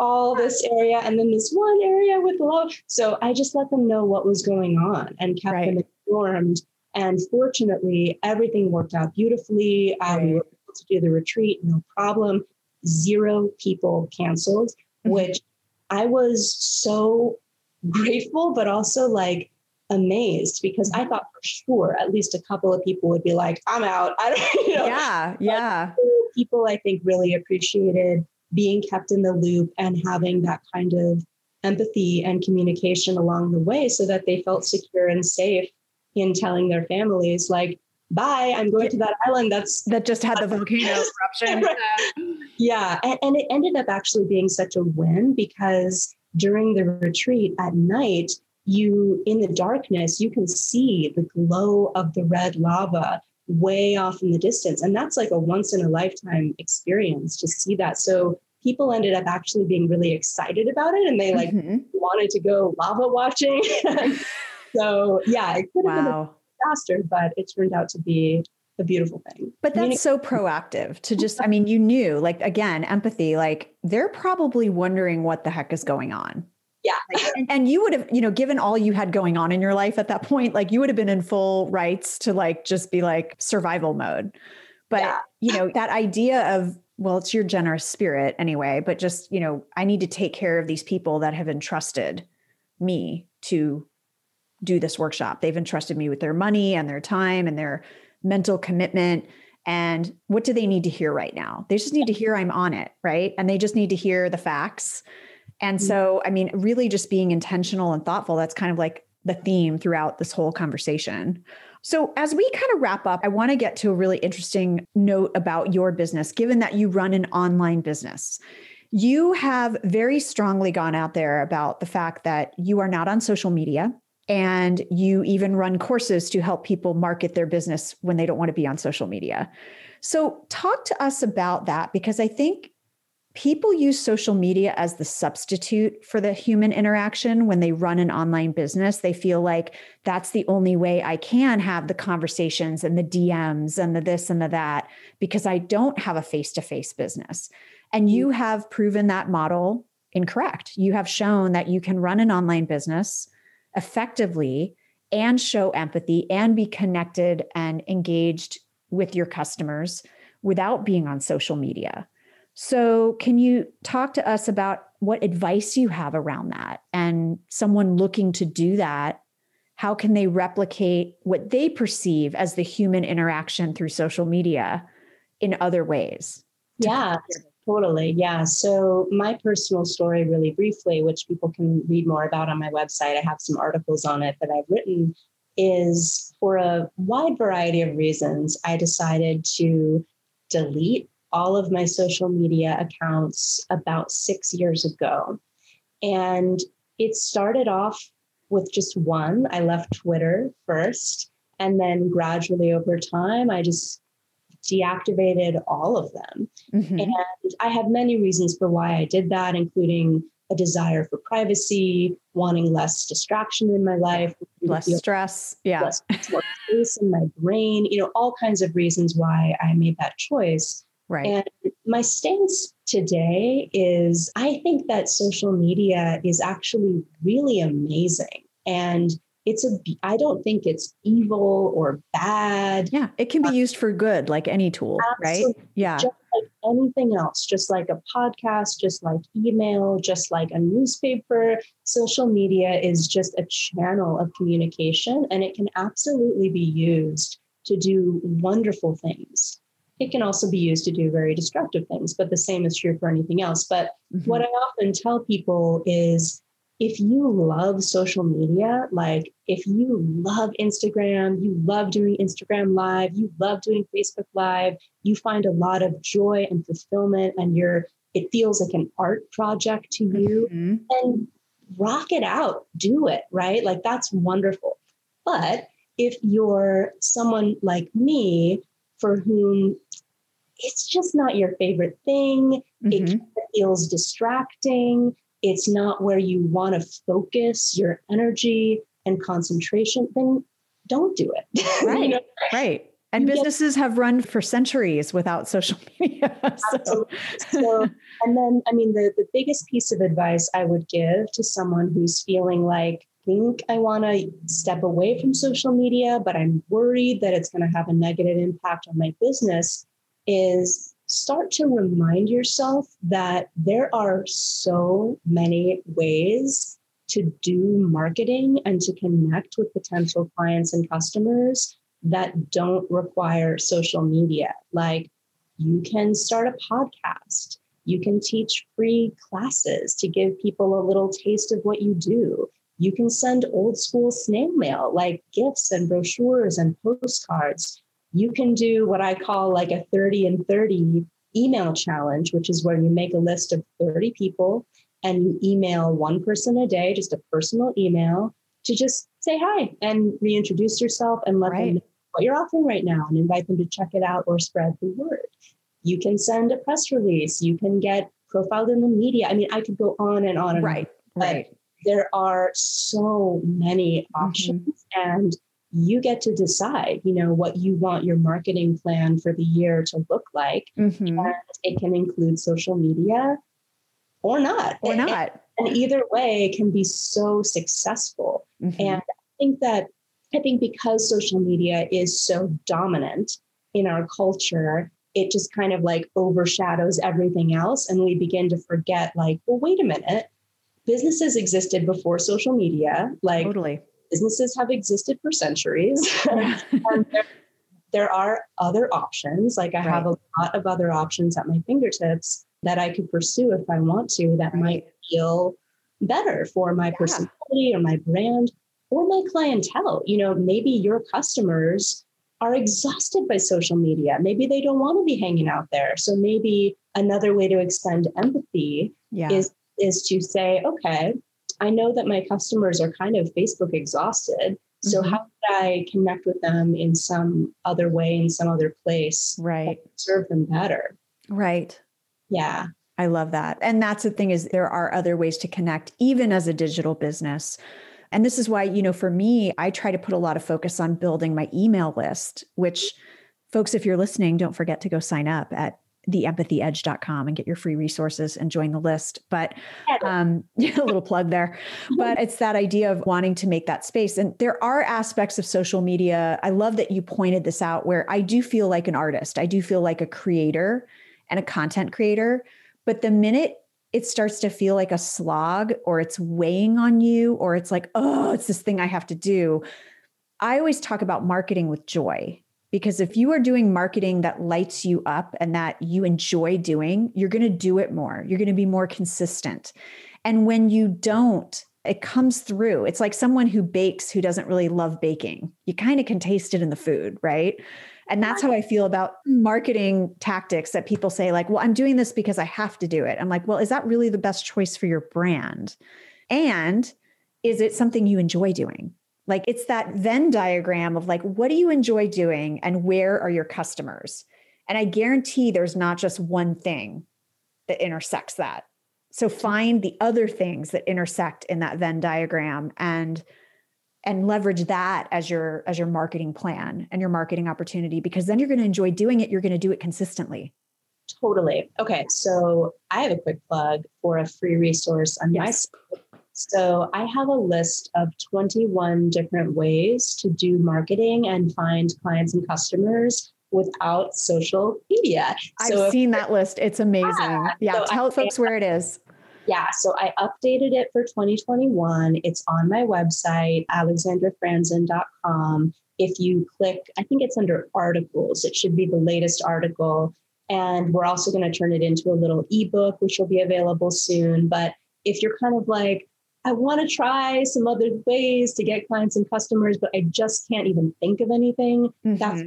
all this area and then this one area with love. So I just let them know what was going on and kept right. them informed. And fortunately, everything worked out beautifully. Right. we were able to do the retreat, no problem. Zero people canceled, mm-hmm. which I was so grateful, but also like amazed because I thought for sure at least a couple of people would be like, I'm out. I don't, you know. Yeah, yeah. People I think really appreciated being kept in the loop and having that kind of empathy and communication along the way so that they felt secure and safe in telling their families like bye i'm going to that island that's that just had the volcano eruption yeah and, and it ended up actually being such a win because during the retreat at night you in the darkness you can see the glow of the red lava way off in the distance and that's like a once in a lifetime experience to see that so people ended up actually being really excited about it and they like mm-hmm. wanted to go lava watching so yeah it could have wow. been a disaster but it turned out to be a beautiful thing. But that's so proactive to just, I mean, you knew, like, again, empathy, like, they're probably wondering what the heck is going on. Yeah. and, and, you would have, you know, given all you had going on in your life at that point, like you would have been in full rights to like just be like survival mode. But, yeah. you know, that idea of, well, it's your generous spirit anyway, but just, you know, I need to take care of these people that have entrusted me to do this workshop. They've entrusted me with their money and their time and their mental commitment. And what do they need to hear right now? They just need to hear I'm on it, right? And they just need to hear the facts and mm-hmm. so, I mean, really just being intentional and thoughtful, that's kind of like the theme throughout this whole conversation. So, as we kind of wrap up, I want to get to a really interesting note about your business, given that you run an online business. You have very strongly gone out there about the fact that you are not on social media and you even run courses to help people market their business when they don't want to be on social media. So, talk to us about that because I think people use social media as the substitute for the human interaction when they run an online business. They feel like that's the only way I can have the conversations and the DMs and the this and the that because I don't have a face to face business. And you mm. have proven that model incorrect. You have shown that you can run an online business effectively and show empathy and be connected and engaged with your customers without being on social media. So, can you talk to us about what advice you have around that and someone looking to do that? How can they replicate what they perceive as the human interaction through social media in other ways? Yeah, totally. Yeah. So, my personal story, really briefly, which people can read more about on my website, I have some articles on it that I've written, is for a wide variety of reasons, I decided to delete all of my social media accounts about six years ago. And it started off with just one. I left Twitter first. And then gradually over time, I just deactivated all of them. Mm-hmm. And I have many reasons for why I did that, including a desire for privacy, wanting less distraction in my life, less stress, yeah, less, space in my brain, you know, all kinds of reasons why I made that choice. Right. And my stance today is I think that social media is actually really amazing. And it's a I don't think it's evil or bad. Yeah, it can be used for good like any tool, Absolutely. right? Yeah. Just like anything else, just like a podcast, just like email, just like a newspaper, social media is just a channel of communication and it can absolutely be used to do wonderful things it can also be used to do very destructive things, but the same is true for anything else. But mm-hmm. what I often tell people is if you love social media, like if you love Instagram, you love doing Instagram live, you love doing Facebook live, you find a lot of joy and fulfillment and you're it feels like an art project to you mm-hmm. and rock it out, do it, right? Like that's wonderful. But if you're someone like me for whom it's just not your favorite thing. Mm-hmm. It feels distracting. It's not where you want to focus your energy and concentration. Then don't do it. Right. you know? Right. And businesses get, have run for centuries without social media. so. so, and then, I mean, the, the biggest piece of advice I would give to someone who's feeling like, think I want to step away from social media, but I'm worried that it's going to have a negative impact on my business is start to remind yourself that there are so many ways to do marketing and to connect with potential clients and customers that don't require social media. Like you can start a podcast, you can teach free classes to give people a little taste of what you do. You can send old school snail mail like gifts and brochures and postcards. You can do what I call like a 30 and 30 email challenge, which is where you make a list of 30 people and you email one person a day, just a personal email to just say hi and reintroduce yourself and let right. them know what you're offering right now and invite them to check it out or spread the word. You can send a press release. You can get profiled in the media. I mean, I could go on and on and right, on. Right. There are so many mm-hmm. options mm-hmm. and you get to decide, you know, what you want your marketing plan for the year to look like. Mm-hmm. And it can include social media or not. Or not. And, and either way can be so successful. Mm-hmm. And I think that I think because social media is so dominant in our culture, it just kind of like overshadows everything else. And we begin to forget, like, well, wait a minute. Businesses existed before social media. Like, totally. Businesses have existed for centuries. there, there, are other options. Like, I right. have a lot of other options at my fingertips that I could pursue if I want to that right. might feel better for my yeah. personality or my brand or my clientele. You know, maybe your customers are exhausted by social media. Maybe they don't want to be hanging out there. So maybe another way to extend empathy yeah. is is to say, okay, I know that my customers are kind of Facebook exhausted. So mm-hmm. how could I connect with them in some other way, in some other place, right? Serve them better. Right. Yeah. I love that. And that's the thing is there are other ways to connect, even as a digital business. And this is why, you know, for me, I try to put a lot of focus on building my email list, which folks, if you're listening, don't forget to go sign up at theempathyedge.com and get your free resources and join the list. But um, a little plug there. But it's that idea of wanting to make that space. And there are aspects of social media. I love that you pointed this out where I do feel like an artist, I do feel like a creator and a content creator. But the minute it starts to feel like a slog or it's weighing on you or it's like, oh, it's this thing I have to do. I always talk about marketing with joy because if you are doing marketing that lights you up and that you enjoy doing, you're going to do it more. You're going to be more consistent. And when you don't, it comes through. It's like someone who bakes who doesn't really love baking. You kind of can taste it in the food, right? And that's how I feel about marketing tactics that people say, like, well, I'm doing this because I have to do it. I'm like, well, is that really the best choice for your brand? And is it something you enjoy doing? Like, it's that Venn diagram of like, what do you enjoy doing and where are your customers? And I guarantee there's not just one thing that intersects that. So find the other things that intersect in that Venn diagram and and leverage that as your as your marketing plan and your marketing opportunity because then you're going to enjoy doing it you're going to do it consistently totally okay so i have a quick plug for a free resource on yes. my so i have a list of 21 different ways to do marketing and find clients and customers without social media so i've seen that list it's amazing yeah, yeah so tell I, folks where it is yeah, so I updated it for 2021. It's on my website, alexandrafranzen.com. If you click, I think it's under articles, it should be the latest article. And we're also going to turn it into a little ebook, which will be available soon. But if you're kind of like, I want to try some other ways to get clients and customers, but I just can't even think of anything, mm-hmm. that's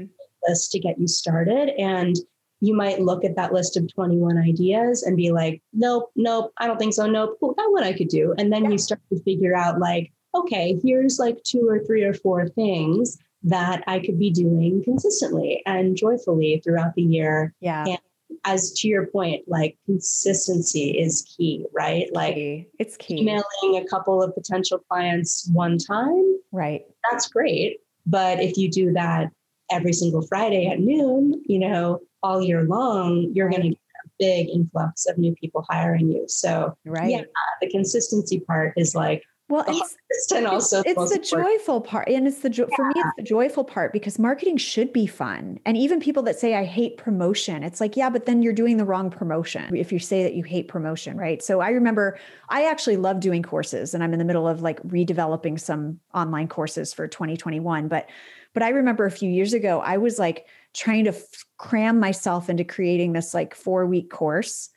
list to get you started. And you might look at that list of 21 ideas and be like, nope, nope, I don't think so. Nope, well, that one I could do. And then yeah. you start to figure out, like, okay, here's like two or three or four things that I could be doing consistently and joyfully throughout the year. Yeah. And as to your point, like consistency is key, right? Like it's key. Emailing a couple of potential clients one time. Right. That's great. But if you do that every single Friday at noon, you know, all year long, you're going to get a big influx of new people hiring you. So, right. yeah, the consistency part is like well, it's, and also it's, it's the joyful part. And it's the jo- yeah. for me, it's the joyful part because marketing should be fun. And even people that say I hate promotion, it's like, yeah, but then you're doing the wrong promotion. If you say that you hate promotion, right? So I remember I actually love doing courses and I'm in the middle of like redeveloping some online courses for 2021. But but I remember a few years ago, I was like trying to f- cram myself into creating this like four week course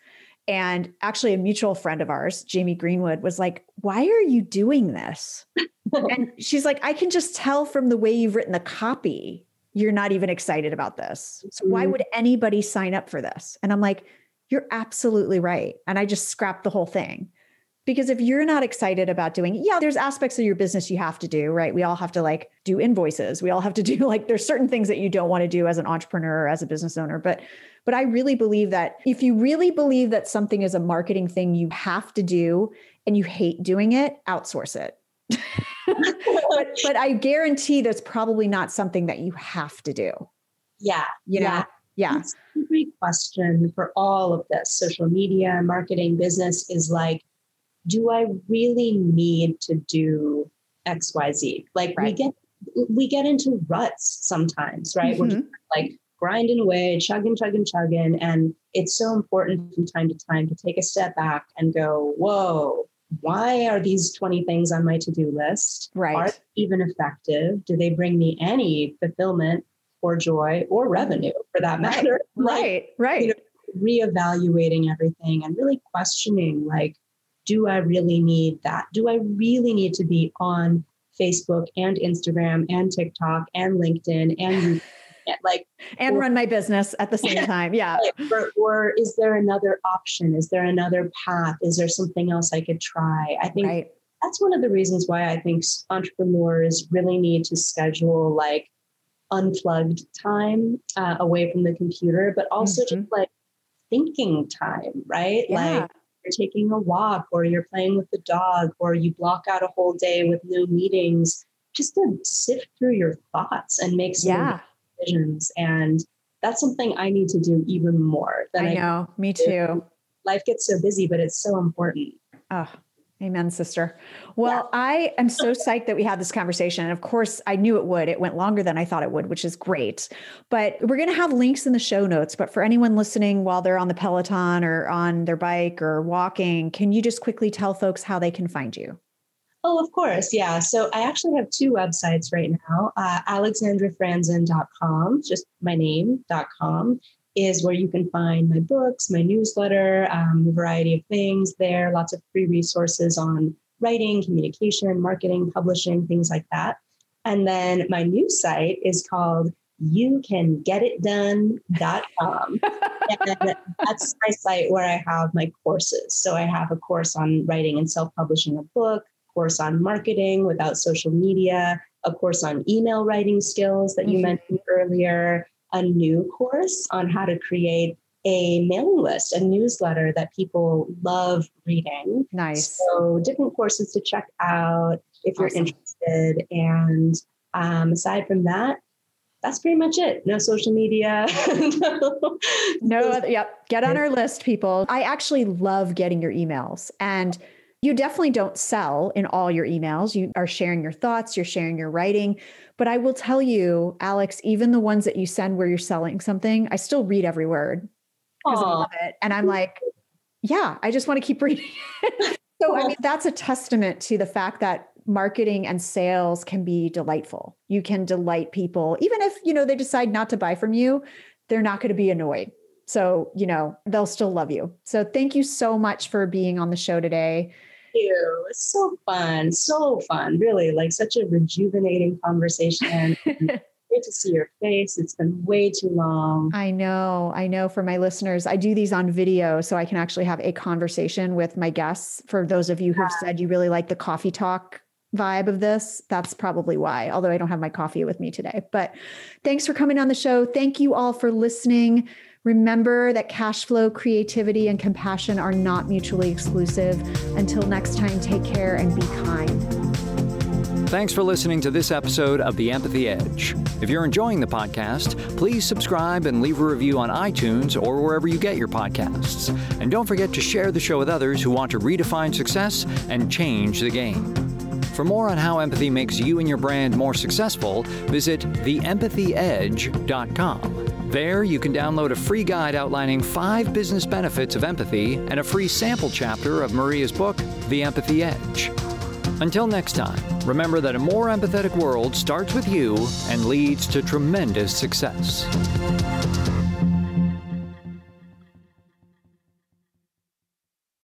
and actually, a mutual friend of ours, Jamie Greenwood, was like, Why are you doing this? and she's like, I can just tell from the way you've written the copy, you're not even excited about this. So, why mm-hmm. would anybody sign up for this? And I'm like, You're absolutely right. And I just scrapped the whole thing. Because if you're not excited about doing, yeah, there's aspects of your business you have to do, right? We all have to like do invoices. We all have to do like there's certain things that you don't want to do as an entrepreneur or as a business owner, but but I really believe that if you really believe that something is a marketing thing you have to do and you hate doing it, outsource it. but, but I guarantee that's probably not something that you have to do. Yeah. You know? Yeah. Yeah. That's a great question for all of this social media, marketing, business is like, do I really need to do XYZ? Like right. we get we get into ruts sometimes, right? Mm-hmm. We're like grinding away, chugging, chugging, chugging. And it's so important from time to time to take a step back and go, whoa, why are these 20 things on my to-do list? Right. Are even effective? Do they bring me any fulfillment or joy or revenue for that matter? Right, like, right. You know, reevaluating everything and really questioning like, do I really need that? Do I really need to be on Facebook and Instagram and TikTok and LinkedIn and like and or, run my business at the same time yeah or, or, is there another option is there another path is there something else i could try i think right. that's one of the reasons why i think entrepreneurs really need to schedule like unplugged time uh, away from the computer but also mm-hmm. just like thinking time right yeah. like you're taking a walk or you're playing with the dog or you block out a whole day with no meetings just to sift through your thoughts and make some yeah decisions. And that's something I need to do even more. Than I know. I me too. Life gets so busy, but it's so important. Oh, Amen, sister. Well, yeah. I am so psyched that we had this conversation. And of course, I knew it would. It went longer than I thought it would, which is great. But we're going to have links in the show notes. But for anyone listening while they're on the Peloton or on their bike or walking, can you just quickly tell folks how they can find you? Oh, of course. Yeah. So I actually have two websites right now. Uh, alexandrafranzen.com, just my name.com, is where you can find my books, my newsletter, um, a variety of things there, lots of free resources on writing, communication, marketing, publishing, things like that. And then my new site is called youcangetitdone.com. and that's my site where I have my courses. So I have a course on writing and self publishing a book, course on marketing without social media, a course on email writing skills that you mm-hmm. mentioned earlier, a new course on how to create a mailing list, a newsletter that people love reading. Nice. So, different courses to check out if you're interested. And um, aside from that, that's pretty much it. No social media. no, no, yep. Get on our list, people. I actually love getting your emails. And you definitely don't sell in all your emails. You are sharing your thoughts, you're sharing your writing. But I will tell you, Alex, even the ones that you send where you're selling something, I still read every word because I love it. And I'm like, yeah, I just want to keep reading. so, I mean, that's a testament to the fact that marketing and sales can be delightful. You can delight people, even if, you know, they decide not to buy from you, they're not going to be annoyed. So, you know, they'll still love you. So, thank you so much for being on the show today you. It's so fun, so fun, really, like such a rejuvenating conversation. Great to see your face. It's been way too long. I know. I know for my listeners, I do these on video so I can actually have a conversation with my guests. For those of you who've yeah. said you really like the coffee talk vibe of this, that's probably why, although I don't have my coffee with me today. But thanks for coming on the show. Thank you all for listening. Remember that cash flow, creativity, and compassion are not mutually exclusive. Until next time, take care and be kind. Thanks for listening to this episode of The Empathy Edge. If you're enjoying the podcast, please subscribe and leave a review on iTunes or wherever you get your podcasts. And don't forget to share the show with others who want to redefine success and change the game. For more on how empathy makes you and your brand more successful, visit theempathyedge.com. There, you can download a free guide outlining five business benefits of empathy and a free sample chapter of Maria's book, The Empathy Edge. Until next time, remember that a more empathetic world starts with you and leads to tremendous success.